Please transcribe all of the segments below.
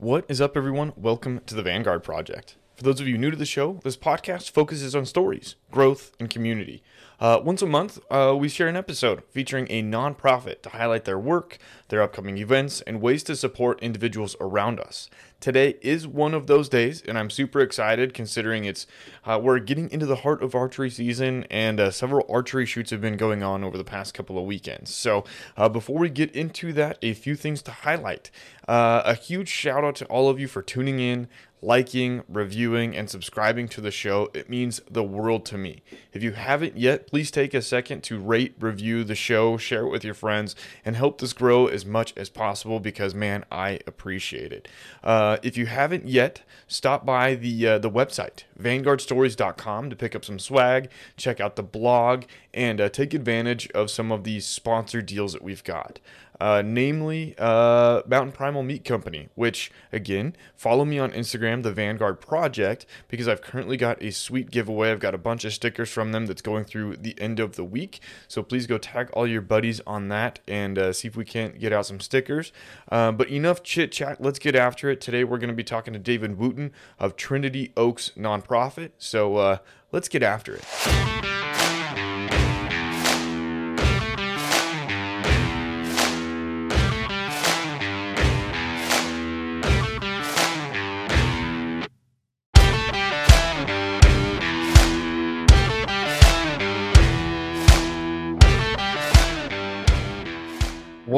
What is up, everyone? Welcome to the Vanguard Project. For those of you new to the show, this podcast focuses on stories, growth, and community. Uh, once a month, uh, we share an episode featuring a nonprofit to highlight their work, their upcoming events, and ways to support individuals around us. Today is one of those days, and I'm super excited considering it's uh, we're getting into the heart of archery season, and uh, several archery shoots have been going on over the past couple of weekends. So, uh, before we get into that, a few things to highlight. Uh, a huge shout out to all of you for tuning in, liking, reviewing, and subscribing to the show. It means the world to me. If you haven't yet, please take a second to rate, review the show, share it with your friends, and help this grow as much as possible because, man, I appreciate it. Uh, if you haven't yet, stop by the, uh, the website, vanguardstories.com, to pick up some swag, check out the blog, and uh, take advantage of some of these sponsored deals that we've got uh, namely uh, Mountain Primal Meat Company, which, again, follow me on Instagram, the Vanguard Project, because I've currently got a sweet giveaway. I've got a bunch of stickers from them that's going through the end of the week. So please go tag all your buddies on that and uh, see if we can't get out some stickers. Uh, but enough chit chat. Let's get after it. Today we're going to be talking to David Wooten of Trinity Oaks Nonprofit. So uh, let's get after it.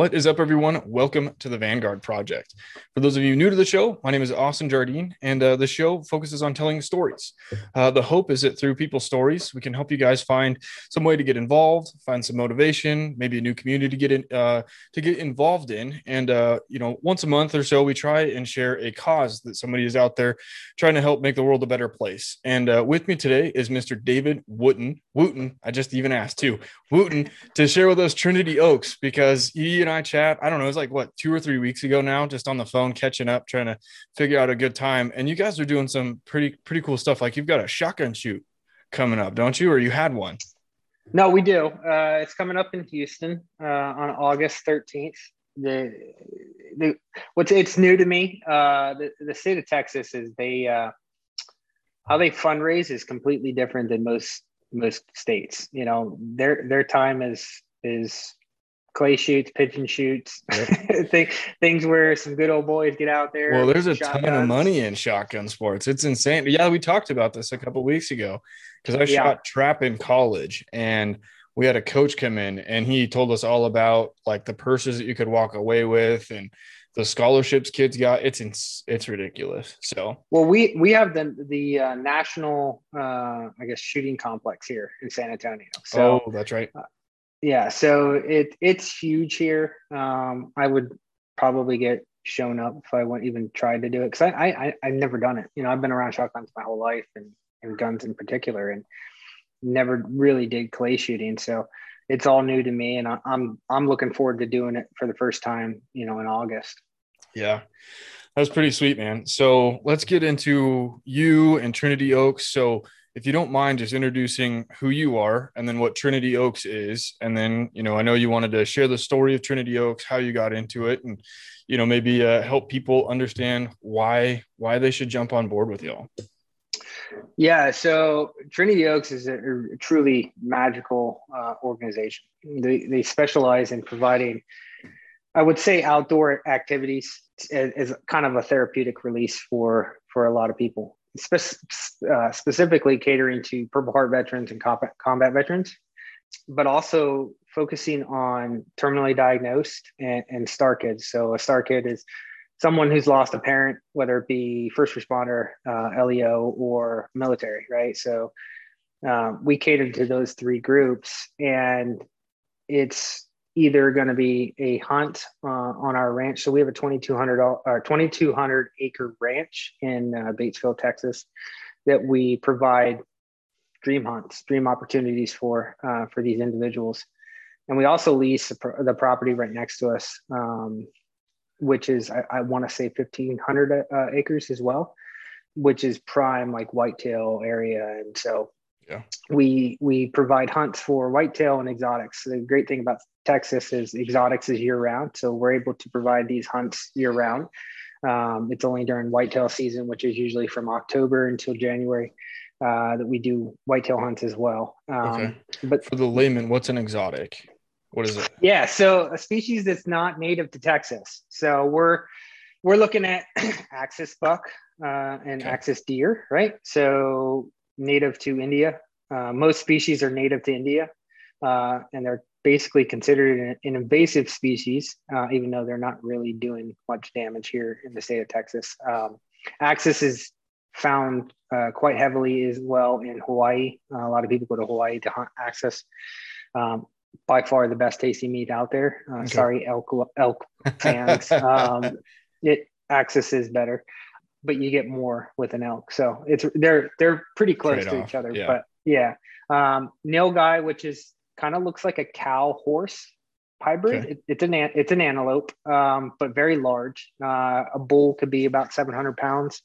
What is up, everyone? Welcome to the Vanguard Project. For those of you new to the show, my name is Austin Jardine, and uh, the show focuses on telling stories. Uh, the hope is that through people's stories, we can help you guys find some way to get involved, find some motivation, maybe a new community to get in, uh, to get involved in. And uh, you know, once a month or so, we try and share a cause that somebody is out there trying to help make the world a better place. And uh, with me today is Mr. David Wooten. Wooten, I just even asked too, Wooten, to share with us Trinity Oaks because he and I chat. I don't know. It was like what two or three weeks ago now, just on the phone catching up, trying to figure out a good time. And you guys are doing some pretty pretty cool stuff. Like you've got a shotgun shoot coming up, don't you? Or you had one? No, we do. Uh, it's coming up in Houston uh, on August 13th. The, the what's it's new to me. Uh, the, the state of Texas is they uh, how they fundraise is completely different than most most states. You know, their their time is is clay shoots, pigeon shoots, yep. things where some good old boys get out there. Well, there's a shotguns. ton of money in shotgun sports. It's insane. Yeah, we talked about this a couple weeks ago because I yeah. shot trap in college and we had a coach come in and he told us all about like the purses that you could walk away with and the scholarships kids got it's it's, it's ridiculous so well we we have the the uh, national uh i guess shooting complex here in san antonio so oh that's right uh, yeah so it it's huge here. Um i would probably get shown up if i went even tried to do it because I, I i've never done it. You know i've been around shotguns my whole life and and guns in particular and never really did clay shooting so it's all new to me and I, i'm i'm looking forward to doing it for the first time you know in august. Yeah. That's pretty sweet man. So let's get into you and trinity oaks. So if you don't mind just introducing who you are and then what Trinity Oaks is. And then, you know, I know you wanted to share the story of Trinity Oaks, how you got into it and, you know, maybe uh, help people understand why, why they should jump on board with y'all. Yeah, so Trinity Oaks is a, a truly magical uh, organization. They, they specialize in providing, I would say, outdoor activities as, as kind of a therapeutic release for for a lot of people spe- uh, specifically catering to Purple Heart veterans and combat, combat veterans, but also focusing on terminally diagnosed and, and star kids. So a star kid is someone who's lost a parent, whether it be first responder, uh, LEO, or military, right? So um, we cater to those three groups, and it's either going to be a hunt uh, on our ranch. So we have a 2,200 or 2,200 acre ranch in uh, Batesville, Texas, that we provide dream hunts, dream opportunities for uh, for these individuals. And we also lease the, pro- the property right next to us, um, which is I, I want to say 1,500 uh, acres as well, which is prime like whitetail area. And so yeah. we we provide hunts for whitetail and exotics. The great thing about Texas is exotics is year round, so we're able to provide these hunts year round. Um, it's only during whitetail season, which is usually from October until January, uh, that we do whitetail hunts as well. Um, Okay. But For the layman, what's an exotic? What is it? yeah, so a species that's not native to Texas. So we're we're looking at axis buck uh, and Okay. axis deer, right? So native to India. Uh, most species are native to India, uh, and they're basically considered an, an invasive species, uh, even though they're not really doing much damage here in the state of Texas. Um, axis is found uh, quite heavily as well in Hawaii. Uh, a lot of people go to Hawaii to hunt axis. Um, by far the best tasting meat out there. Uh, Okay. Sorry, elk elk fans. um, it axis is better, but you get more with an elk. So it's they're they're pretty close to Trade-off, each other. yeah. But yeah, um, nilgai, which is kind of looks like a cow horse hybrid. Okay. It, it's an it's an antelope, um, but very large. Uh, a bull could be about 700 pounds.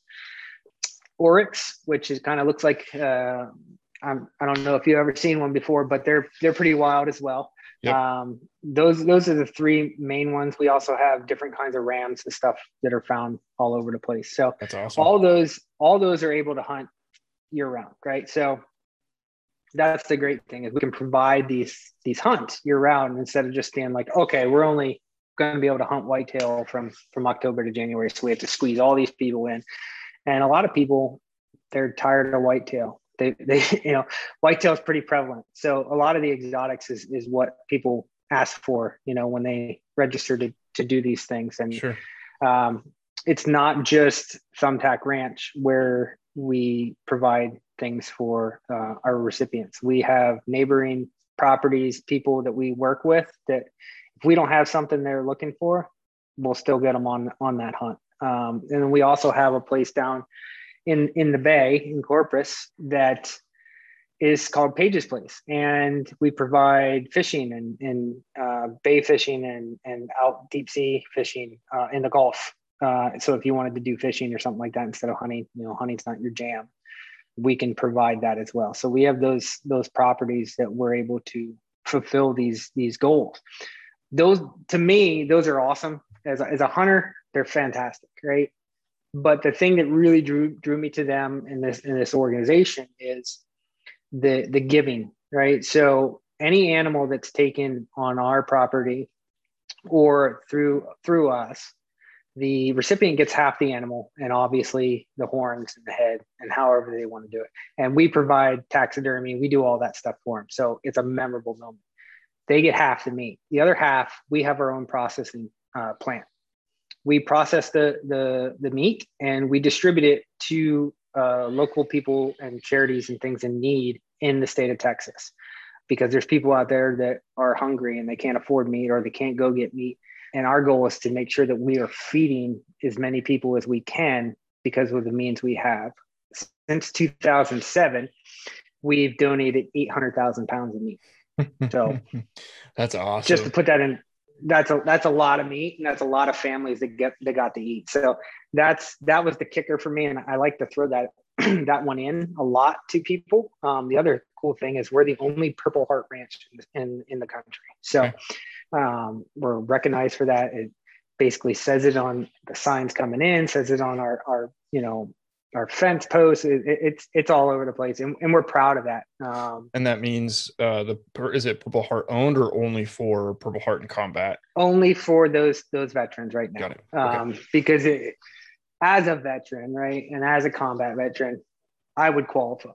Oryx, which is kind of looks like uh, I'm, I don't know if you've ever seen one before, but they're they're pretty wild as well. Yep. Um, those those are the three main ones. We also have different kinds of rams and stuff that are found all over the place. So That's awesome. all those all those are able to hunt year round, right? So that's the great thing is we can provide these these hunts year round instead of just being like, okay, we're only going to be able to hunt whitetail from from October to January, so we have to squeeze all these people in. And a lot of people, they're tired of whitetail. They they you know whitetail is pretty prevalent, so a lot of the exotics is is what people ask for, you know, when they register to to do these things and sure. um, it's not just Thumbtack Ranch where we provide things for uh, our recipients. We have neighboring properties, people that we work with that if we don't have something they're looking for, we'll still get them on on that hunt. Um, and we also have a place down in in the bay in Corpus that is called Pages Place, and we provide fishing and, and uh, bay fishing and and out deep sea fishing uh, in the Gulf. Uh, so if you wanted to do fishing or something like that instead of hunting, you know, hunting's not your jam. We can provide that as well. So we have those those properties that we're able to fulfill these these goals. Those to me, those are awesome. As a, as a hunter, they're fantastic, right? But the thing that really drew drew me to them in this in this organization is the the giving right so any animal that's taken on our property or through through us the recipient gets half the animal and obviously the horns and the head and however they want to do it. And we provide taxidermy. We do all that stuff for them. So it's a memorable moment. They get half the meat. The other half we have our own processing uh, plant. We process the, the the meat and we distribute it to uh, local people and charities and things in need in the state of Texas. Because there's people out there that are hungry and they can't afford meat or they can't go get meat. And our goal is to make sure that we are feeding as many people as we can because of the means we have. Since 2007, we've donated 800,000 pounds of meat. So That's awesome. just to put that in, that's a that's a lot of meat and that's a lot of families that get that got to eat. So that's that was the kicker for me, and I like to throw that that one in a lot to people. Um, the other cool thing is we're the only Purple Heart Ranch in in, the country, so um, we're recognized for that. It basically says it on the signs coming in, says it on our our you know our fence posts. It, it- it's it's all over the place, and, and we're proud of that. Um, and that means uh, the is it Purple Heart owned or only for Purple Heart in combat? only for those those veterans right now Got it. Okay. um, because it, as a veteran right and as a combat veteran i would qualify.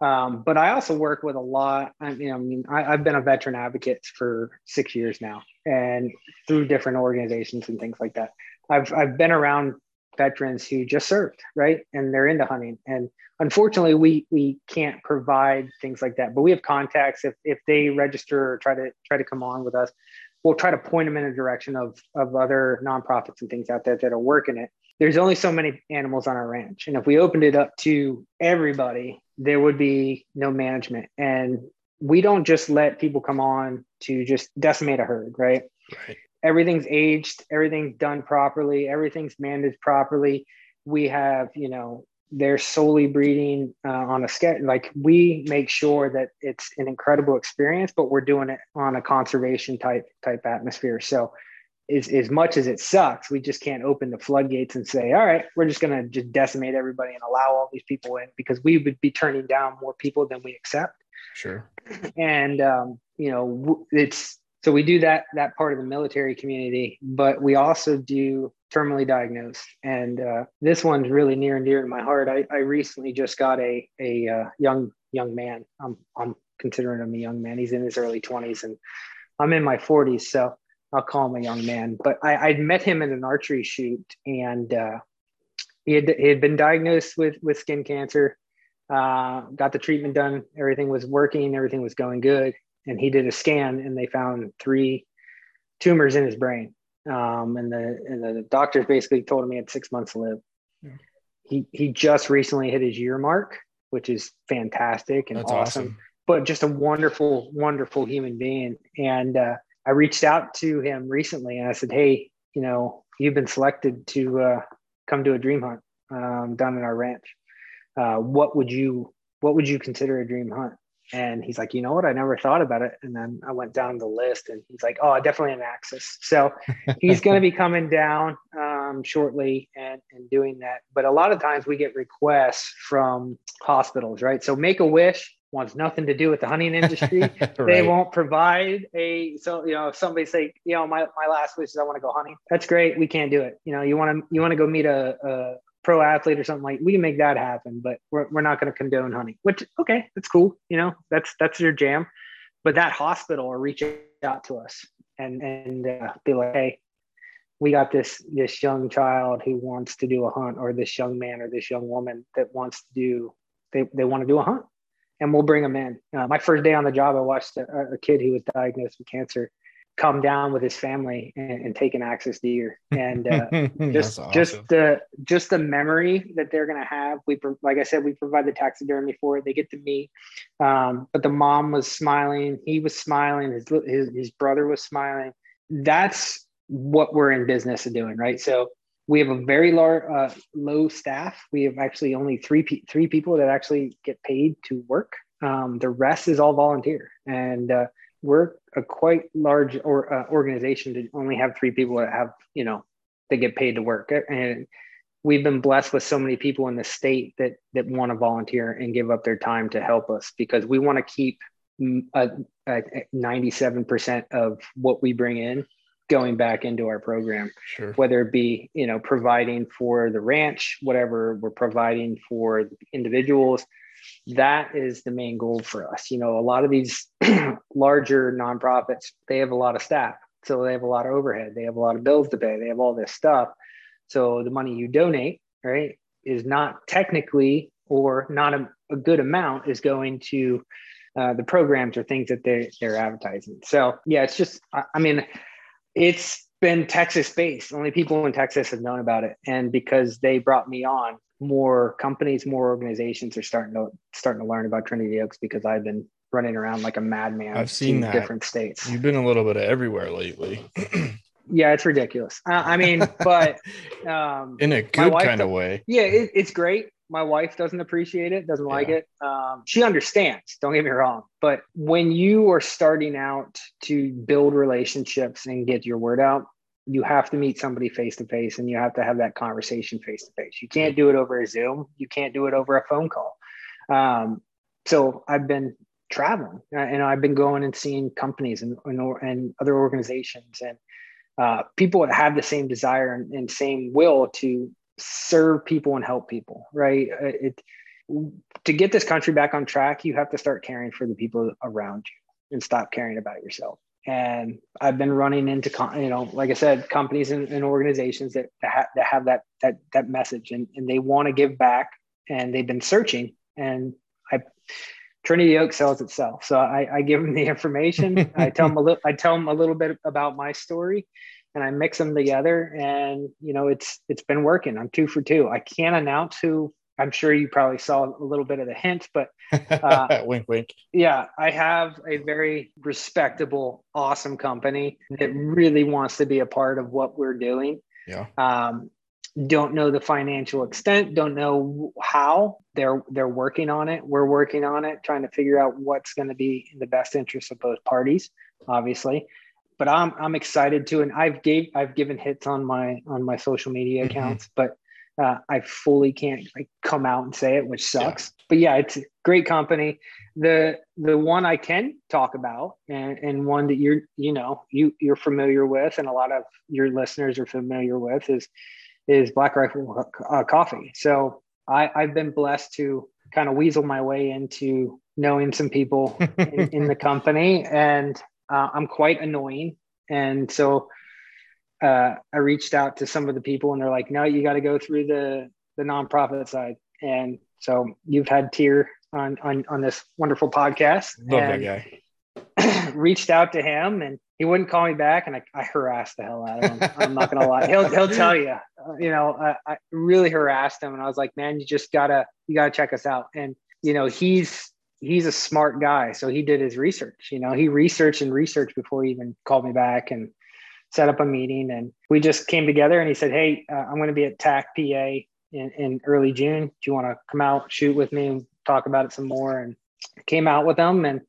Um, but i also work with a lot i mean, I, mean I, i've been a veteran advocate for six years now and through different organizations and things like that. I've, I've been around veterans who just served right and they're into hunting. And unfortunately we we can't provide things like that but we have contacts. If if they register or try to try to come on with us we'll try to point them in a direction of of other nonprofits and things out there that are working it there's only so many animals on our ranch and if we opened it up to everybody there would be no management and we don't just let people come on to just decimate a herd right Right. everything's aged, everything's done properly, everything's managed properly. We have, you know, they're solely breeding uh, on a schedule. Like we make sure that it's an incredible experience, but we're doing it on a conservation type type atmosphere. So as, as much as it sucks, we just can't open the floodgates and say, all right, we're just going to just decimate everybody and allow all these people in because we would be turning down more people than we accept. Sure. And, um, you know, it's so we do that that part of the military community, but we also do terminally diagnosed, and uh, this one's really near and dear to my heart. I, I recently just got a a uh, young young man. I'm I'm considering him a young man. He's in his early 20s, and I'm in my 40s, so I'll call him a young man. But I, I'd met him in an archery shoot, and uh, he had he had been diagnosed with with skin cancer. Uh, got the treatment done. Everything was working. Everything was going good. And he did a scan, and they found three tumors in his brain. Um, and the and the doctors basically told him he had six months to live. Yeah. He he just recently hit his year mark, which is fantastic and awesome, awesome, But just a wonderful, wonderful human being. And uh, I reached out to him recently, and I said, "Hey, you know, you've been selected to uh, come to a dream hunt um, down in our ranch. Uh, what would you what would you consider a dream hunt?" And he's like, you know what? I never thought about it. And then I went down the list and he's like, oh, definitely an axis. So he's going to be coming down um, shortly and, and doing that. But a lot of times we get requests from hospitals, right? So Make a Wish wants nothing to do with the hunting industry. right. They won't provide a, so, you know, if somebody say, you know, my, my last wish is I want to go hunting. That's great. We can't do it. You know, you want to, you want to go meet a, a pro athlete or something like we can make that happen but we're, we're not going to condone hunting which okay that's cool you know that's that's your jam but that hospital will reach out to us and and uh, be like hey we got this this young child who wants to do a hunt or this young man or this young woman that wants to do they, they want to do a hunt and we'll bring them in. Uh, my first day on the job i watched a, a kid who was diagnosed with cancer come down with his family and, and take an axis deer and uh, just awesome. just the just the memory that they're going to have. We like i said we provide the taxidermy for it. They get to meet um, but the mom was smiling. He was smiling. His, his his brother was smiling. That's what we're in business of doing right? So we have a very large uh, low staff. We have actually only three pe- three people that actually get paid to work. Um, the rest is all volunteer. And uh, we're a quite large or uh, organization to only have three people that have you know they get paid to work. And we've been blessed with so many people in the state that that want to volunteer and give up their time to help us because we want to keep a, a 97% of what we bring in going back into our program sure. whether it be you know providing for the ranch whatever we're providing for individuals that is the main goal for us. You know, a lot of these larger nonprofits, they have a lot of staff. So they have a lot of overhead, they have a lot of bills to pay, they have all this stuff. So the money you donate, right, is not technically or not a, a good amount is going to uh, the programs or things that they're, they're advertising. So yeah, it's just, I, I mean, it's been Texas based. Only people in Texas have known about it. And because they brought me on, more companies, more organizations are starting to starting to learn about Trinity Oaks because I've been running around like a madman. I've seen that. different states. You've been a little bit of everywhere lately. yeah, it's ridiculous. Uh, I mean, but um, in a good kind of way. Yeah, it, it's great. My wife doesn't appreciate it, doesn't yeah. like it. Um, she understands. Don't get me wrong, but when you are starting out to build relationships and get your word out, you have to meet somebody face to face and you have to have that conversation face to face. You can't do it over a Zoom. You can't do it over a phone call. Um, so I've been traveling and I've been going and seeing companies and, and, and other organizations and uh, people that have the same desire and, and, same will to serve people and help people, right? Uh, it, to get this country back on track, you have to start caring for the people around you and stop caring about yourself. And I've been running into you know like I said companies and, and organizations that that, ha- that, have that that that message and, and they want to give back and they've been searching and I Trinity Oak sells itself. So I, I give them the information. I tell them a little I tell them a little bit about my story and I mix them together and you know it's it's been working I'm two for two I can't announce who I'm sure you probably saw a little bit of the hint, but uh, wink, wink. Yeah, I have a very respectable, awesome company that really wants to be a part of what we're doing. Yeah. Um, don't know the financial extent, don't know how they're they're working on it. We're working on it, trying to figure out what's going to be in the best interest of both parties, obviously. But I'm I'm excited to, and I've gave I've given hits on my on my social media Mhm. accounts, but uh, I fully can't like come out and say it, which sucks. But yeah, it's a great company. The the one I can talk about, and, and one that you're you know you you're familiar with, and a lot of your listeners are familiar with, is is Black Rifle uh, Coffee. So I I've been blessed to kind of weasel my way into knowing some people in, in the company, and uh, I'm quite annoying. And so uh, I reached out to some of the people, and they're like, "No, you got to go through the the nonprofit side." And so you've had Tier on on on this wonderful podcast. Love that guy. reached out to him, and he wouldn't call me back, and I, I harassed the hell out of him. I'm not gonna lie. He'll he'll tell you. Uh, you know, I, I really harassed him, and I was like, "Man, you just gotta you gotta check us out." And you know, he's he's a smart guy, so he did his research. You know, he researched and researched before he even called me back, and set up a meeting and we just came together and he said hey uh, i'm going to be at tac pa in, in early june do you want to come out shoot with me and talk about it some more and came out with them and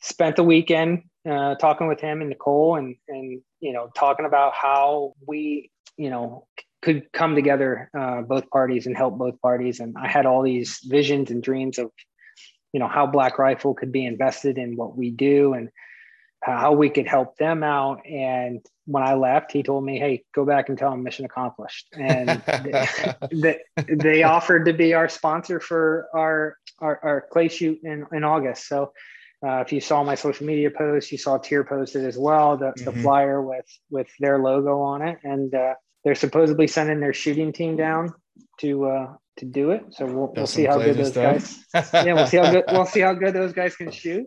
spent the weekend uh, talking with him and nicole and and you know talking about how we you know could come together uh, both parties and help both parties and i had all these visions and dreams of you know how black rifle could be invested in what we do and how we could help them out. And when I left, he told me, "Hey, go back and tell them mission accomplished." And they, they offered to be our sponsor for our our, our clay shoot in, in August. So uh, if you saw my social media post, you saw Tier posted as well the, the Mhm. flyer with with their logo on it, and uh, they're supposedly sending their shooting team down to uh, to do it. So we'll, we'll see how good those guys yeah, we'll see how good we'll see how good those guys can shoot.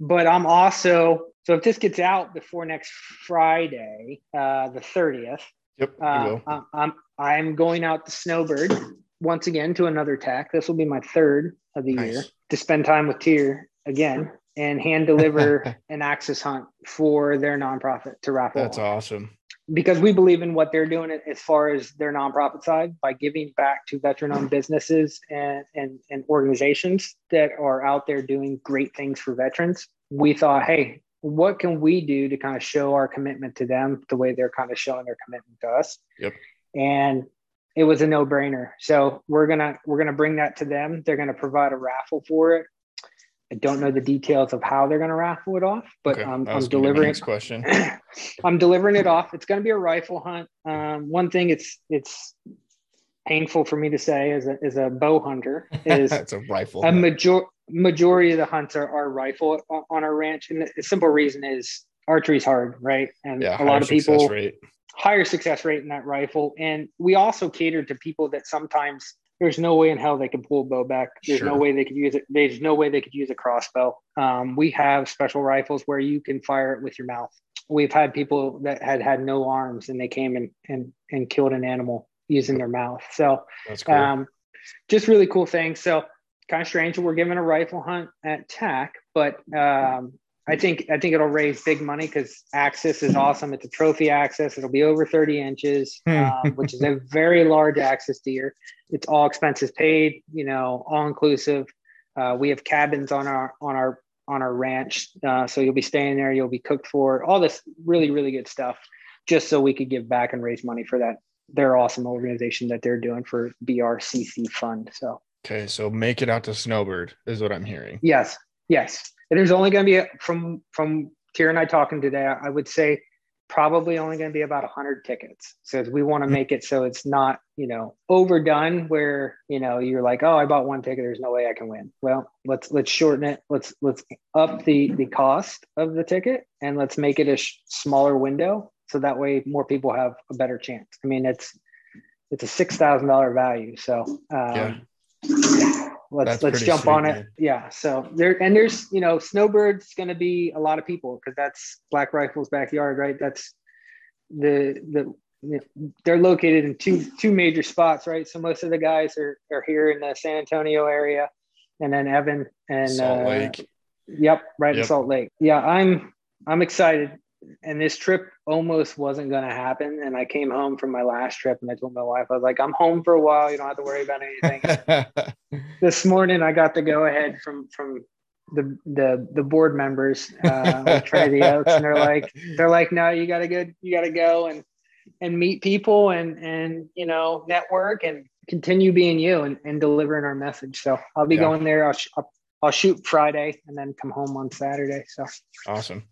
But I'm also so if this gets out before next Friday, uh, the thirtieth, Yep, uh. I'm- I'm I'm going out to Snowbird once again to another TAC. This will be my third of the year to spend time with Tier again and hand deliver an axis hunt for their nonprofit to raffle That's awesome. Because we believe in what they're doing as far as their nonprofit side by giving back to veteran owned businesses and, and, and organizations that are out there doing great things for veterans. We thought, hey, what can we do to kind of show our commitment to them the way they're kind of showing their commitment to us? Yep. And it was a no brainer. So we're gonna we're gonna bring that to them. They're gonna provide a raffle for it. I don't know the details of how they're gonna raffle it off, but Okay, um, I'm was gonna be my delivering next question. I'm delivering it off. It's going to be a rifle hunt. Um, one thing it's it's painful for me to say as a as a bow hunter is That's a rifle. a major majority of the hunts are, are rifle on, on our ranch, and the simple reason is archery's hard, right? And yeah, a lot of people rate. higher success rate in that rifle, and we also cater to people that sometimes. There's no way in hell they could pull a bow back. There's no way they could use it. There's no way they could use a crossbow. Um, we have special rifles where you can fire it with your mouth we've had people that had had no arms and they came and and, and killed an animal using their mouth so That's cool. um, just really cool thing so kind of strange that we're giving a rifle hunt at tac but um, i think i think it'll raise big money because axis is awesome it's a trophy axis it'll be over 30 inches um, which is a very large axis deer it's all expenses paid you know all inclusive uh, we have cabins on our on our on our ranch. Uh, so you'll be staying there, you'll be cooked for all this really, really good stuff, just so we could give back and raise money for that. Their awesome organization that they're doing for BRCC Fund. So okay, so make it out to Snowbird is what I'm hearing. yes, yes. There's only going to be from from Tier and I talking today. I would say probably only going to be about 100 tickets. So we want to make it so it's not you know overdone where you know you're like oh I bought one ticket there's no way I can win. Well let's let's shorten it. Let's let's up the the cost of the ticket and let's make it a sh- smaller window so that way more people have a better chance. I mean it's it's a six thousand dollar value. So um, Yeah. Let's That's let's jump sweet, on it. man. Yeah. So there and there's you know Snowbird's going to be a lot of people because that's Black Rifle's backyard, right? That's the the you know, they're located in two two major spots, right? So most of the guys are are here in the San Antonio area, and then Evan and Salt uh, Lake. Yep, right in Salt Lake. Yeah, I'm I'm excited. And this trip almost wasn't going to happen. And I came home from my last trip, and I told my wife, I was like, "I'm home for a while. You don't have to worry about anything." this morning, I got the go ahead from from the the the board members uh, Trinity Oaks, and they're like they're like, no, you gotta go, you gotta go and and meet people and and you know network and continue being you and, and delivering our message. So I'll be yeah. going there. I'll, I'll I'll shoot Friday and then come home on Saturday. So awesome.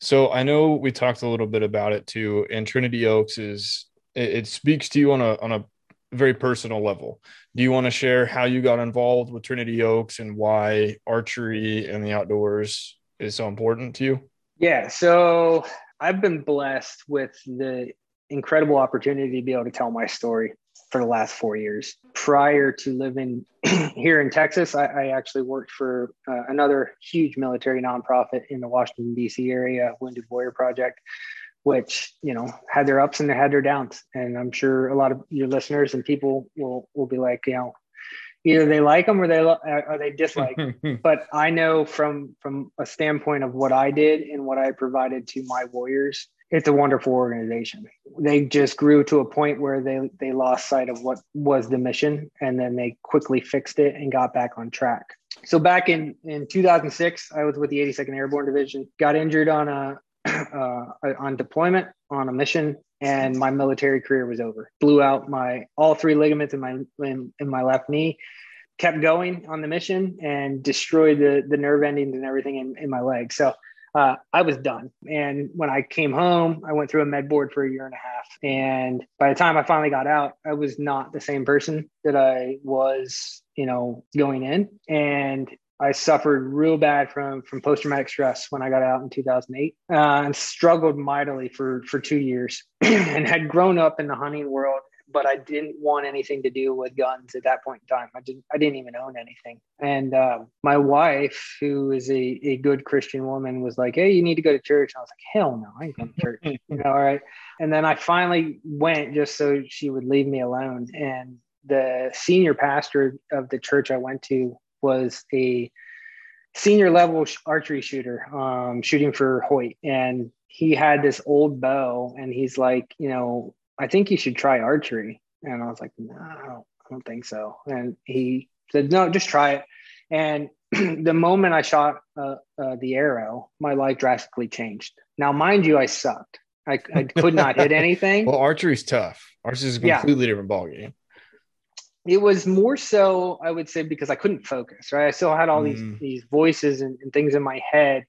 So I know we talked a little bit about it too. And Trinity Oaks is it, it speaks to you on a on a very personal level. Do you want to share how you got involved with Trinity Oaks and why archery and the outdoors is so important to you? Yeah. So I've been blessed with the incredible opportunity to be able to tell my story for the last four years. Prior to living here in Texas, I, I actually worked for uh, another huge military nonprofit in the Washington, D.C. area, Wounded Warrior Project, which, you know, had their ups and they had their downs. And I'm sure a lot of your listeners and people will, will be like, you know, either they like them or they or they dislike. but I know from from a standpoint of what I did and what I provided to my warriors, it's a wonderful organization. They just grew to a point where they they lost sight of what was the mission, and then they quickly fixed it and got back on track. So back in in 2006, I was with the 82nd Airborne Division. Got injured on a uh, on deployment on a mission, and my military career was over. Blew out my all three ligaments in my in, in my left knee. Kept going on the mission and destroyed the the nerve endings and everything in, in my leg. So uh, I was done. And when I came home, I went through a med board for a year and a half. And by the time I finally got out, I was not the same person that I was, you know, going in. And I suffered real bad from from post traumatic stress when I got out in 2008, uh, and struggled mightily for for two years, and had grown up in the hunting world but I didn't want anything to do with guns at that point in time. I didn't I didn't even own anything. And uh, my wife, who is a, a good Christian woman, was like, Hey, you need to go to church. And I was like, Hell no, I ain't going to church. you know, all right. And then I finally went just so she would leave me alone. And the senior pastor of the church I went to was a senior level archery shooter, um, shooting for Hoyt. And he had this old bow and he's like, you know, I think you should try archery. And I was like, no, I don't, I don't think so. And he said, no, just try it. And the moment I shot uh, uh, the arrow, my life drastically changed. Now, mind you, I sucked. I, I could not hit anything. well, archery's tough. Archery is a completely yeah. different ballgame. It was more so, I would say, because I couldn't focus. Right, I still had all mm. these these voices and, and things in my head.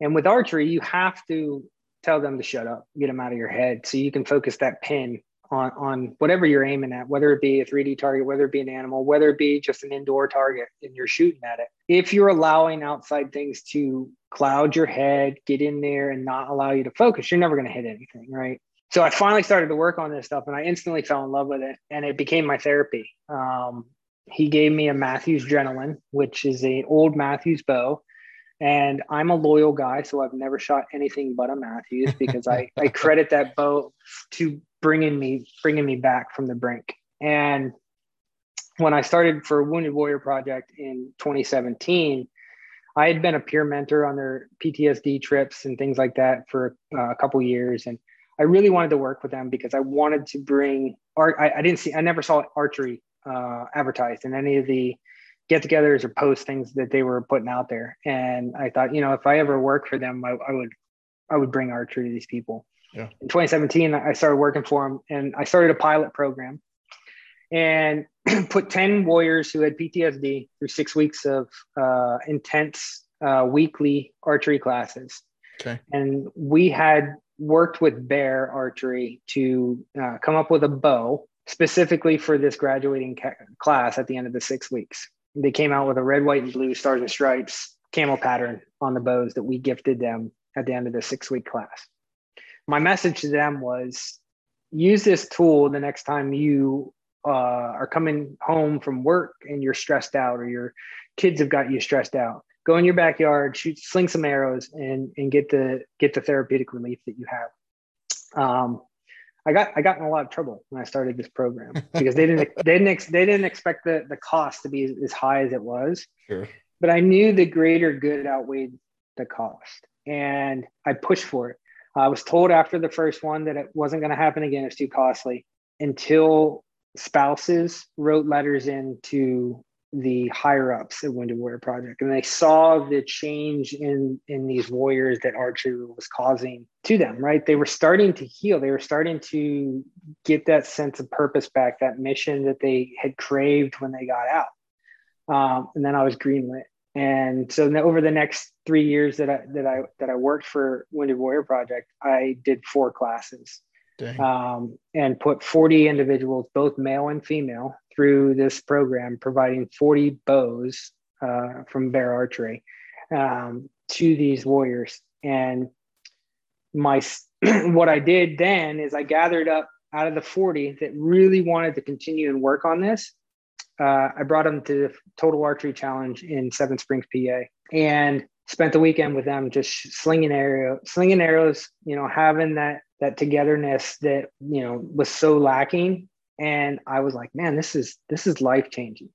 And with archery, you have to tell them to shut up, get them out of your head so you can focus that pin on, on whatever you're aiming at, whether it be a 3D target, whether it be an animal, whether it be just an indoor target and you're shooting at it. If you're allowing outside things to cloud your head, get in there and not allow you to focus, you're never going to hit anything, right? So I finally started to work on this stuff and I instantly fell in love with it and it became my therapy. Um, he gave me a Mathews Adrenaline, which is a old Mathews bow and I'm a loyal guy, so I've never shot anything but a Mathews because I, I credit that bow to bringing me bringing me back from the brink. And when I started for Wounded Warrior Project in 2017, I had been a peer mentor on their PTSD trips and things like that for uh, a couple years, and I really wanted to work with them because I wanted to bring art. I, I didn't see, I never saw archery uh, advertised in any of the get-togethers or post things that they were putting out there. And I thought, you know, if I ever work for them, I, I would, I would bring archery to these people. Yeah. In 2017, I started working for them, and I started a pilot program, and put 10 warriors who had PTSD through six weeks of uh, intense uh, weekly archery classes. Okay. And we had worked with Bear Archery to uh, come up with a bow specifically for this graduating ca- class at the end of the six weeks they came out with a red, white, and blue stars and stripes camel pattern on the bows that we gifted them at the end of the six week class. My message to them was use this tool the next time you uh, are coming home from work and you're stressed out or your kids have got you stressed out. Go in your backyard, shoot, sling some arrows, and and get the get the therapeutic relief that you have. Um, I got I got in a lot of trouble when I started this program because they didn't they didn't ex, they didn't expect the the cost to be as high as it was. Sure. But I knew the greater good outweighed the cost, and I pushed for it. I was told after the first one that it wasn't going to happen again. It's too costly. Until spouses wrote letters in to the higher ups at Wounded Warrior Project, and they saw the change in in these warriors that archery was causing to them. Right, they were starting to heal. They were starting to get that sense of purpose back, that mission that they had craved when they got out. Um, and then I was greenlit, and so over the next three years that I that I that I worked for Wounded Warrior Project, I did four classes. Um, and put 40 individuals, both male and female, through this program, providing 40 bows uh, from Bear Archery um, to these warriors. And my what I did then is I gathered up out of the 40 that really wanted to continue and work on this. Uh, I brought them to the Total Archery Challenge in Seven Springs, PA, and spent the weekend with them, just slinging arrow, slinging arrows. You know, having that that togetherness that you know was so lacking and i was like man this is this is life changing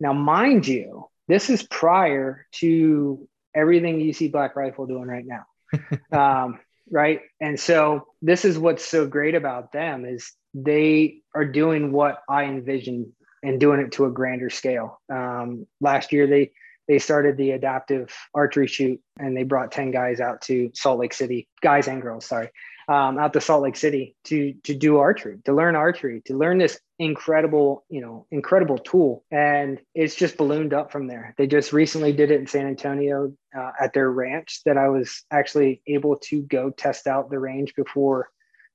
now mind you this is prior to everything you see black rifle doing right now. Um, right? And so this is what's so great about them is they are doing what i envisioned and doing it to a grander scale. Um, last year they they started the adaptive archery shoot and they brought 10 guys out to salt lake city guys and girls sorry um, out to Salt Lake City to to do archery, to learn archery, to learn this incredible, you know, incredible tool. And it's just ballooned up from there. They just recently did it in San Antonio uh, at their ranch that I was actually able to go test out the range before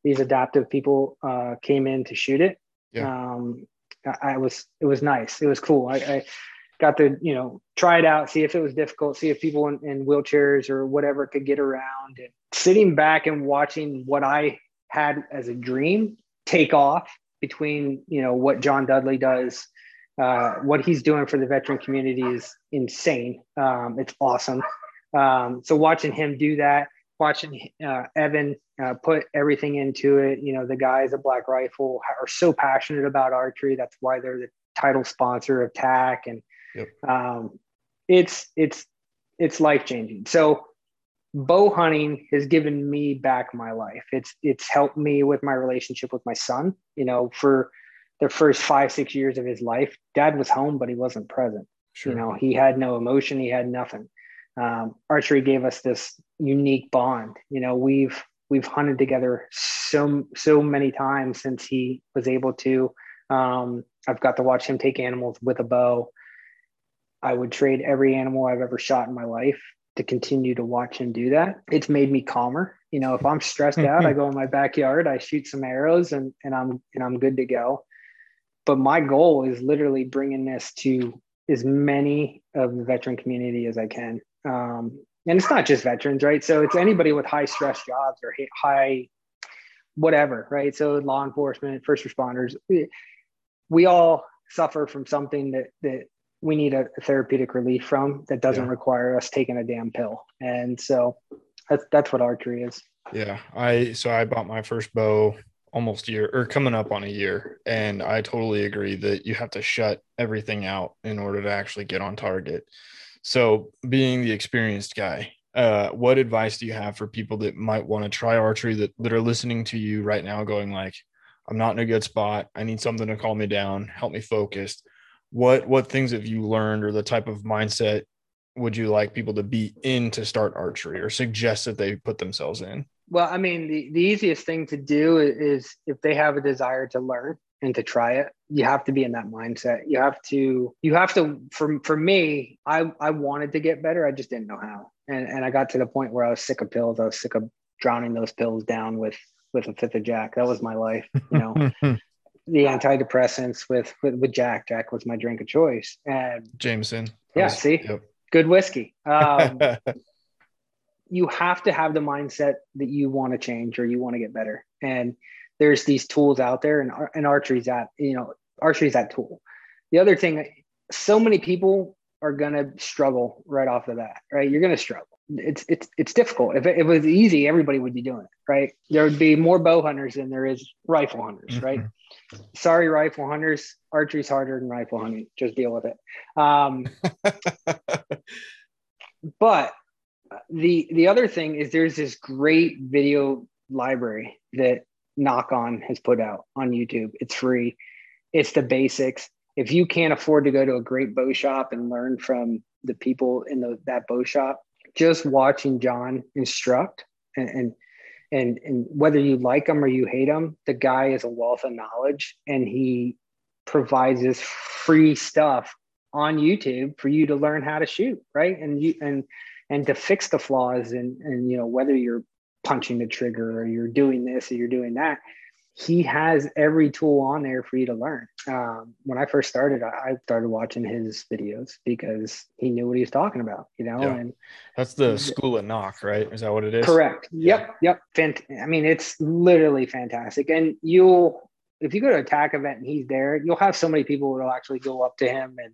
these adaptive people uh, came in to shoot it. Yeah. Um, I, I was it was nice. It was cool. I, I got to you know try it out see if it was difficult see if people in, in, wheelchairs or whatever could get around and sitting back and watching what i had as a dream take off between you know what john dudley does uh, what he's doing for the veteran community is insane. Um, it's awesome. Um, so watching him do that watching uh, evan uh, put everything into it you know the guys at black rifle are so passionate about archery. That's why they're the title sponsor of tac and Yep. Um, it's it's it's life changing. So bow hunting has given me back my life. It's it's helped me with my relationship with my son. You know, for the first five six years of his life, dad was home, but he wasn't present. Sure. You know, he had no emotion. He had nothing. Um, archery gave us this unique bond. You know, we've we've hunted together so so many times since he was able to. Um, I've got to watch him take animals with a bow. I would trade every animal I've ever shot in my life to continue to watch him do that. It's made me calmer. You know, if I'm stressed out, I go in my backyard, I shoot some arrows and, and I'm, and I'm good to go. But my goal is literally bringing this to as many of the veteran community as I can. Um, and it's not just veterans, right? So it's anybody with high stress jobs or high, whatever, right? So law enforcement, first responders, we, we all suffer from something that that we need a therapeutic relief from that doesn't yeah. require us taking a damn pill. And so that's that's what archery is. Yeah. I so I bought my first bow almost year or coming up on a year. And I totally agree that you have to shut everything out in order to actually get on target. So being the experienced guy, uh, what advice do you have for people that might want to try archery that, that are listening to you right now going like, I'm not in a good spot. I need something to calm me down, help me focus what what things have you learned or the type of mindset would you like people to be in to start archery or suggest that they put themselves in? Well i mean the, the easiest thing to do is if they have a desire to learn and to try it you have to be in that mindset. You have to you have to for, for me i i wanted to get better. I just didn't know how. And and i got to the point where i was sick of pills. I was sick of drowning those pills down with with a fifth of jack. That was my life you know the antidepressants with, with, with Jack. Jack was my drink of choice. And Jameson. Yeah, was, see, yep. good whiskey. Um, you have to have the mindset that you want to change or you want to get better. And there's these tools out there, and, and archery's that you know archery's that tool. The other thing, so many people are gonna struggle right off the bat. Right, you're gonna struggle it's it's it's difficult. If it, if it, was easy, everybody would be doing it, right? There would be more bow hunters than there is rifle hunters, mm-hmm. right? Sorry, rifle hunters. Archery's harder than rifle hunting. Just deal with it. Um, but the the other thing is there's this great video library that Nock On has put out on YouTube. It's free. It's the basics. if you can't afford to go to a great bow shop and learn from the people in the, that bow shop, just watching John instruct and, and and and whether you like him or you hate him, the guy is a wealth of knowledge, and he provides this free stuff on YouTube for you to learn how to shoot, right? And you and and to fix the flaws and and you know whether you're punching the trigger or you're doing this or you're doing that he has every tool on there for you to learn. Um, when I first started, I started watching his videos because he knew what he was talking about, you know. Yeah. And that's the school of Nock, right? Is that what it is? Correct. Yep. Yeah. Yep. Fant- I mean, it's literally fantastic. And you'll, if you go to a TAC event and he's there, you'll have so many people who will actually go up to him and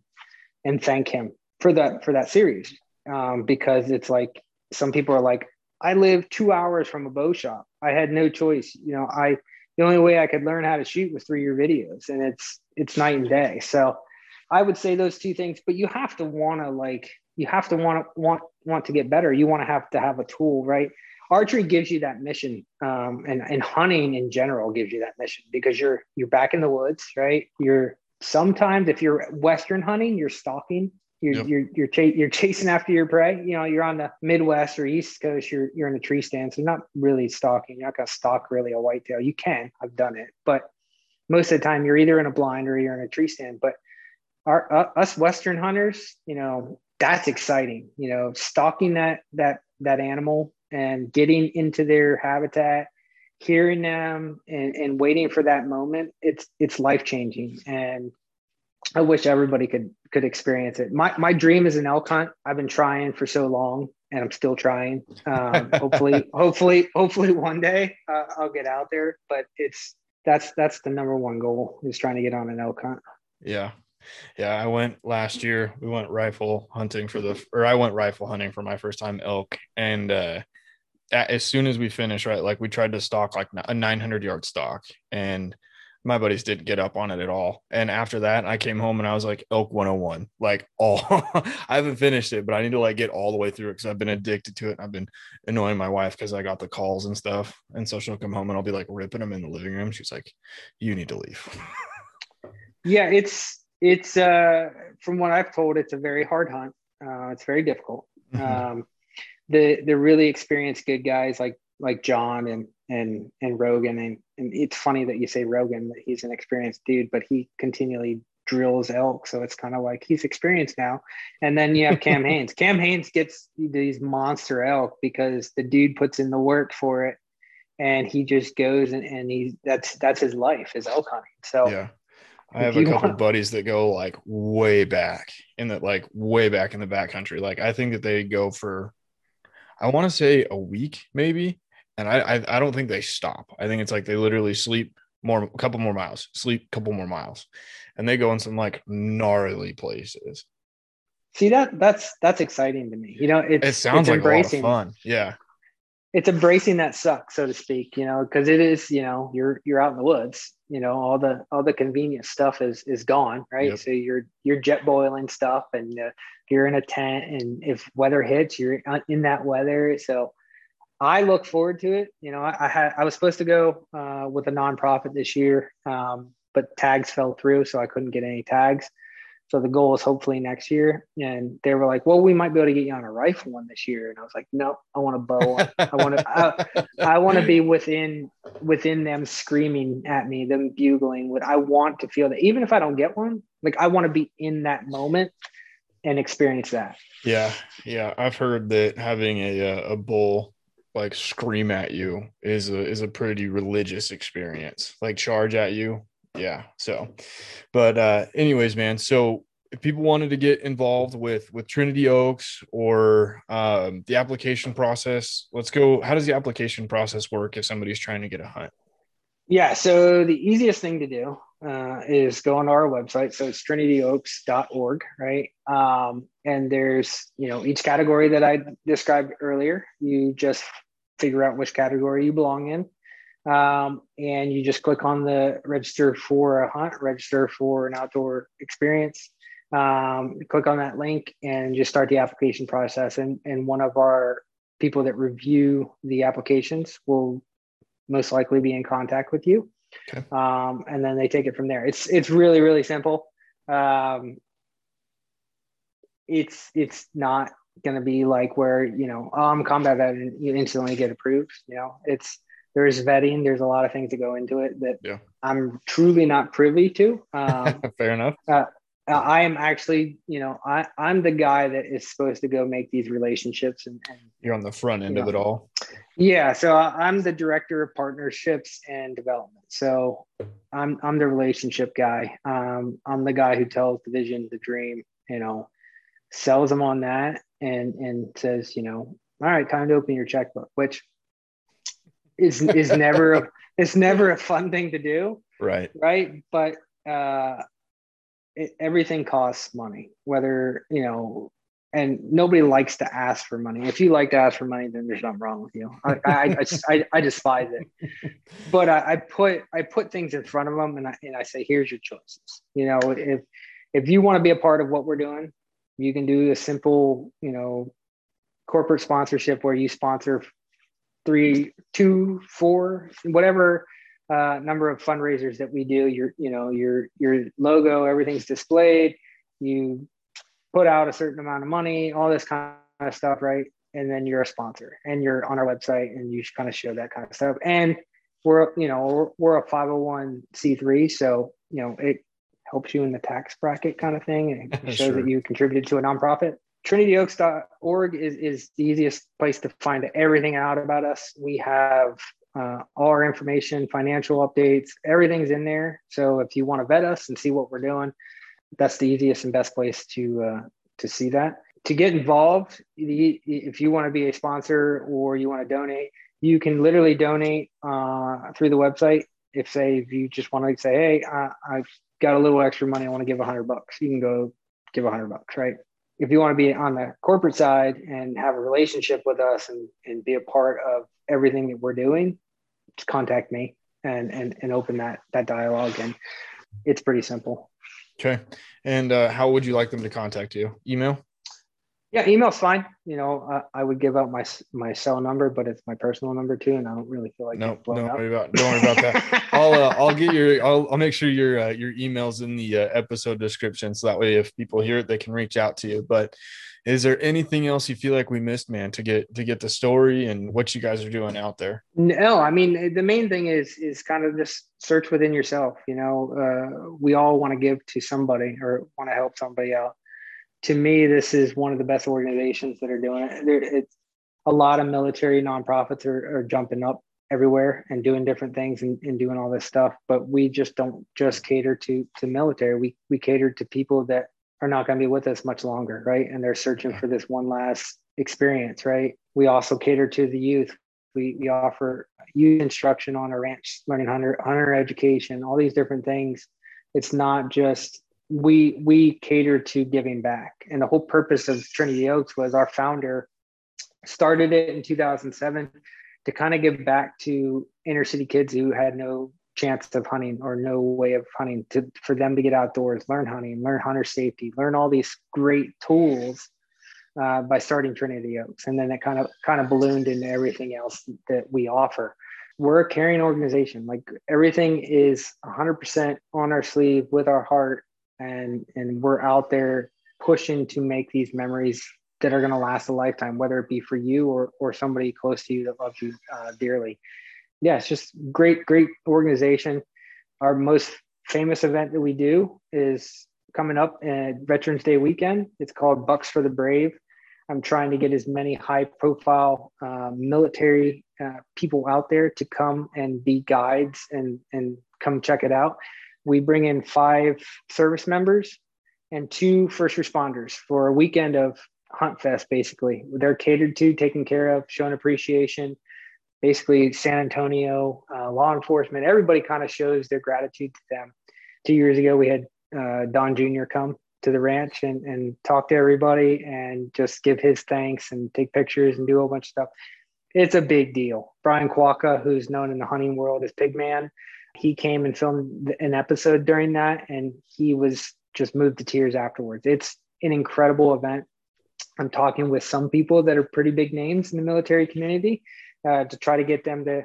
and thank him for that for that series um, because it's like some people are like, I live two hours from a bow shop. I had no choice. You know, I the only way I could learn how to shoot was through your videos, and it's it's night and day. So I would say those two things, but you have to want to like you have to want to want want to get better. You want to have to have a tool, right? Archery gives you that mission, um, and and hunting in general gives you that mission because you're you're back in the woods, right? You're sometimes if you're western hunting, you're stalking you're yep. you're you're, ch- you're chasing after your prey. You know, you're on the Midwest or East Coast. You're you're in a tree stand, so not really stalking. You're not gonna stalk really a whitetail. You can. I've done it, but most of the time you're either in a blind or you're in a tree stand. But our uh, us Western hunters, you know, that's exciting. You know, stalking that that that animal and getting into their habitat hearing them and, and waiting for that moment it's it's life changing and I wish everybody could could experience it. My my dream is an elk hunt. I've been trying for so long, and I'm still trying. Um, hopefully, hopefully, hopefully, one day uh, I'll get out there. But it's that's that's the number one goal is trying to get on an elk hunt. Yeah, yeah. I went last year. We went rifle hunting for the, or I went rifle hunting for my first time elk, and uh, as soon as we finished, right, like we tried to stalk like a 900 yard stalk, and my buddies didn't get up on it at all. And after that, I came home and I was like, Elk 101, like all I haven't finished it, but I need to like get all the way through it because I've been addicted to it. And I've been annoying my wife because I got the calls and stuff. And so she'll come home and I'll be like ripping them in the living room. She's like, You need to leave. yeah, it's it's uh from what I've told, it's a very hard hunt. Uh it's very difficult. Mm-hmm. Um the the really experienced good guys like like John and and and Rogan and, and it's funny that you say Rogan that he's an experienced dude, but he continually drills elk, so it's kind of like he's experienced now. And then you have Cam Hanes. Cam Hanes gets these monster elk because the dude puts in the work for it, and he just goes and, and he that's that's his life is elk hunting. So yeah. I have a couple want... buddies that go like way back in the like way back in the back country. Like I think that they go for I want to say a week maybe and I, I, I don't think they stop. I think it's like they literally sleep more, a couple more miles, sleep a couple more miles, and they go in some like gnarly places. See that that's that's exciting to me. You know, it's, it sounds like embracing, a lot of fun. Yeah, it's embracing that suck, so to speak. You know, because it is. You know, you're you're out in the woods. You know, all the all the convenient stuff is is gone, right? Yep. So you're you're Jetboiling stuff, and uh, you're in a tent, and if weather hits, you're in that weather. So I look forward to it. You know, I, I had I was supposed to go uh, with a nonprofit this year, um, but tags fell through, so I couldn't get any tags. So the goal is hopefully next year. And they were like, "Well, we might be able to get you on a rifle one this year." And I was like, "No, I want a bow. I want to. I, I want to be within within them screaming at me, them bugling. What I want to feel that even if I don't get one, like I want to be in that moment and experience that." Yeah, yeah, I've heard that having a a bull like scream at you is a is a pretty religious experience. Like charge at you. Yeah. So but uh anyways, man. So if people wanted to get involved with with Trinity Oaks or um, the application process, let's go. How does the application process work if somebody's trying to get a hunt? Yeah, so the easiest thing to do uh, is go on our website. So it's trinityoaks.org, right? Um, and there's, you know, each category that I described earlier. You just figure out which category you belong in. Um, and you just click on the register for a hunt, register for an outdoor experience. Um, click on that link and just start the application process. And, and one of our people that review the applications will most likely be in contact with you. Okay. Um, and then they take it from there. It's it's really really simple. Um, it's it's not going to be like where you know oh, I'm combat vet and you instantly get approved. You know, it's there's vetting. There's a lot of things that go into it that Yeah. I'm truly not privy to. Um, Fair enough. uh, I am actually, you know, I, I'm the guy that is supposed to go make these relationships and, and You're on the front end of it all. yeah, so I- I'm the director of partnerships and development. So I'm I'm the relationship guy. Um, I'm the guy who tells the vision, the dream, you know, sells them on that and and says, you know, all right, time to open your checkbook, which is is never a, it's never a fun thing to do, Right. right? But uh, it, everything costs money, whether you know. And nobody likes to ask for money. If you like to ask for money, then there's nothing wrong with you. I, I, I, I, I despise it. But I, I put I put things in front of them, and I and I say, here's your choices. You know, if if you want to be a part of what we're doing, you can do a simple, you know, corporate sponsorship where you sponsor three, two, four, whatever uh, number of fundraisers that we do. Your, you know, your your logo, everything's displayed. You put out a certain amount of money, all this kind of stuff, right? And then you're a sponsor, and you're on our website, and you kind of show that kind of stuff. And we're, you know, we're, we're a 501c3, so you know it helps you in the tax bracket kind of thing, and it shows Sure. that you contributed to a nonprofit. TrinityOaks.org is, is the easiest place to find everything out about us. We have uh, all our information, financial updates, everything's in there. So if you want to vet us and see what we're doing, that's the easiest and best place to uh, to see that. To get involved, the- if you want to be a sponsor or you want to donate, you can literally donate uh, through the website. If say if you just want to say, hey, uh, I've got a little extra money, I want to give a hundred bucks, you can go give a hundred bucks, right? If you want to be on the corporate side and have a relationship with us and, and be a part of everything that we're doing, just contact me and and and open that that dialogue and it's pretty simple. Okay. And uh, how would you like them to contact you? Email? Yeah, email's fine. You know, uh, I would give out my my cell number, but it's my personal number too, and I don't really feel like No, don't worry about don't worry about that. I'll uh, I'll get your I'll I'll make sure your uh, your emails in the uh, episode description so that way if people hear it they can reach out to you. But is there anything else you feel like we missed, man, to get to get the story and what you guys are doing out there? No, I mean the main thing is is kind of just search within yourself. You know, uh, we all want to give to somebody or want to help somebody out. To me, this is one of the best organizations that are doing it. There, it's a lot of military nonprofits are, are jumping up everywhere and doing different things and, and doing all this stuff. But we just don't just cater to to military. We we cater to people that are not going to be with us much longer, right? And they're searching for this one last experience, right? We also cater to the youth we, we offer youth instruction on a ranch, learning hunter, hunter education, all these different things. It's not just we we cater to giving back. And the whole purpose of Trinity Oaks was our founder started it in 2007 to kind of give back to inner city kids who had no chance of hunting or no way of hunting to for them to get outdoors, learn hunting, learn hunter safety, learn all these great tools uh, by starting Trinity Oaks, and then it kind of kind of ballooned into everything else that we offer. We're a caring organization. Like everything is 100% on our sleeve with our heart, and and we're out there pushing to make these memories that are going to last a lifetime, whether it be for you or or somebody close to you that loves you uh, dearly. Yeah, it's just great, great organization. Our most famous event that we do is coming up at Veterans Day weekend. It's called Bucks for the Brave. I'm trying to get as many high profile uh, military uh, people out there to come and be guides and, and come check it out. We bring in five service members and two first responders for a weekend of Hunt Fest, basically. They're catered to, taken care of, shown appreciation. Basically, San Antonio, uh, law enforcement, everybody kind of shows their gratitude to them. Two years ago, we had uh, Don Jr. come to the ranch and, and talk to everybody and just give his thanks and take pictures and do a whole bunch of stuff. It's a big deal. Brian Quaca, who's known in the hunting world as Pigman, he came and filmed an episode during that and he was just moved to tears afterwards. It's an incredible event. I'm talking with some people that are pretty big names in the military community uh, to try to get them to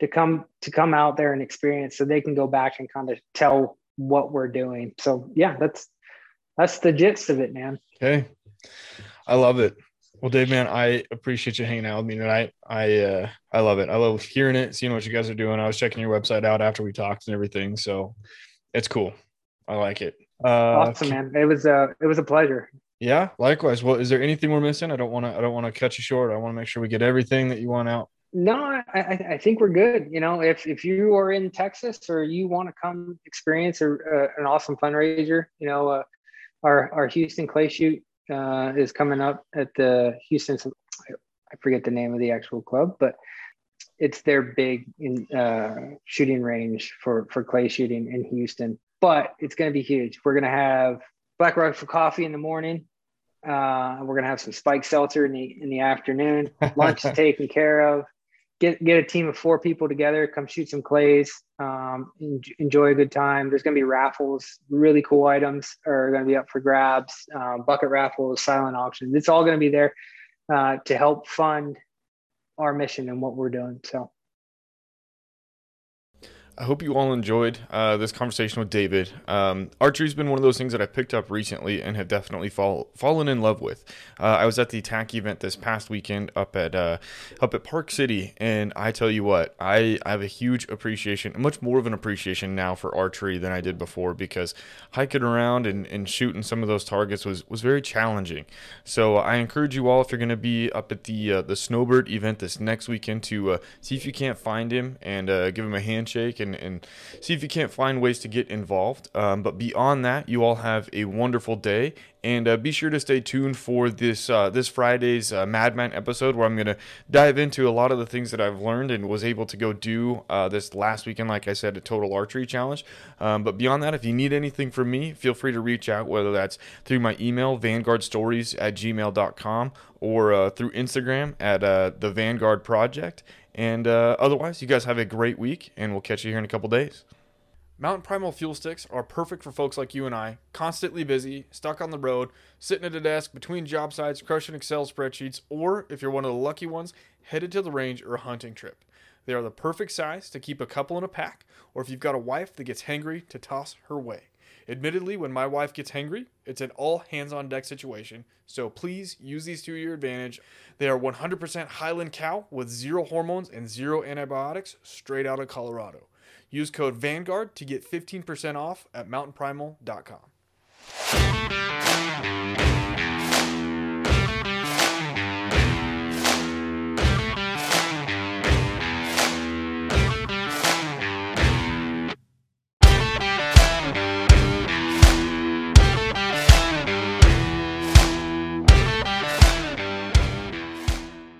to come to come out there and experience so they can go back and kind of tell what we're doing. So yeah, that's that's the gist of it, man. Okay. I love it. Well, Dave, man, I appreciate you hanging out with me tonight. I uh, I love it. I love hearing it, seeing what you guys are doing. I was checking your website out after we talked and everything, so it's cool. I like it. Uh, awesome, man. It was a it was a pleasure. Yeah, likewise. Well, is there anything we're missing? I don't want to I don't want to cut you short. I want to make sure we get everything that you want out. No, I, I think we're good. You know, if if you are in Texas or you want to come experience a, uh, an awesome fundraiser, you know, uh, our our Houston Clay Shoot uh, is coming up at the Houston. I forget the name of the actual club, but it's their big in, uh, shooting range for for clay shooting in Houston. But it's going to be huge. We're going to have Black Rock for coffee in the morning. Uh, we're going to have some spike seltzer in the in the afternoon. Lunch is taken care of get get a team of four people together, come shoot some clays, um, enjoy a good time. There's going to be raffles, really cool items are going to be up for grabs, uh, bucket raffles, silent auctions. It's all going to be there uh, to help fund our mission and what we're doing. So I hope you all enjoyed uh, this conversation with David. Um, archery's been one of those things that I picked up recently and have definitely fall, fallen in love with. Uh, I was at the TAC event this past weekend up at uh, up at Park City, and I tell you what, I, I have a huge appreciation, much more of an appreciation now for archery than I did before because hiking around and, and shooting some of those targets was, was very challenging. So I encourage you all if you're going to be up at the uh, the Snowbird event this next weekend to uh, see if you can't find him and uh, give him a handshake and, and see if you can't find ways to get involved. Um, but beyond that, you all have a wonderful day, and uh, be sure to stay tuned for this uh, this Friday's uh, Madman episode, where I'm going to dive into a lot of the things that I've learned and was able to go do uh, this last weekend. Like I said, a total archery challenge. Um, but beyond that, if you need anything from me, feel free to reach out, whether that's through my email, vanguardstories at gmail.com, or uh, through Instagram at uh, the Vanguard Project. And uh, otherwise, you guys have a great week, and we'll catch you here in a couple days. Mountain Primal fuel sticks are perfect for folks like you and I, constantly busy, stuck on the road, sitting at a desk between job sites, crushing Excel spreadsheets, or if you're one of the lucky ones, headed to the range or a hunting trip. They are the perfect size to keep a couple in a pack, or if you've got a wife that gets hangry, to toss her way. Admittedly, when my wife gets hangry, it's an all hands on deck situation, so please use these to your advantage. They are 100% Highland cow with zero hormones and zero antibiotics, straight out of Colorado. Use code Vanguard to get 15% off at mountainprimal.com.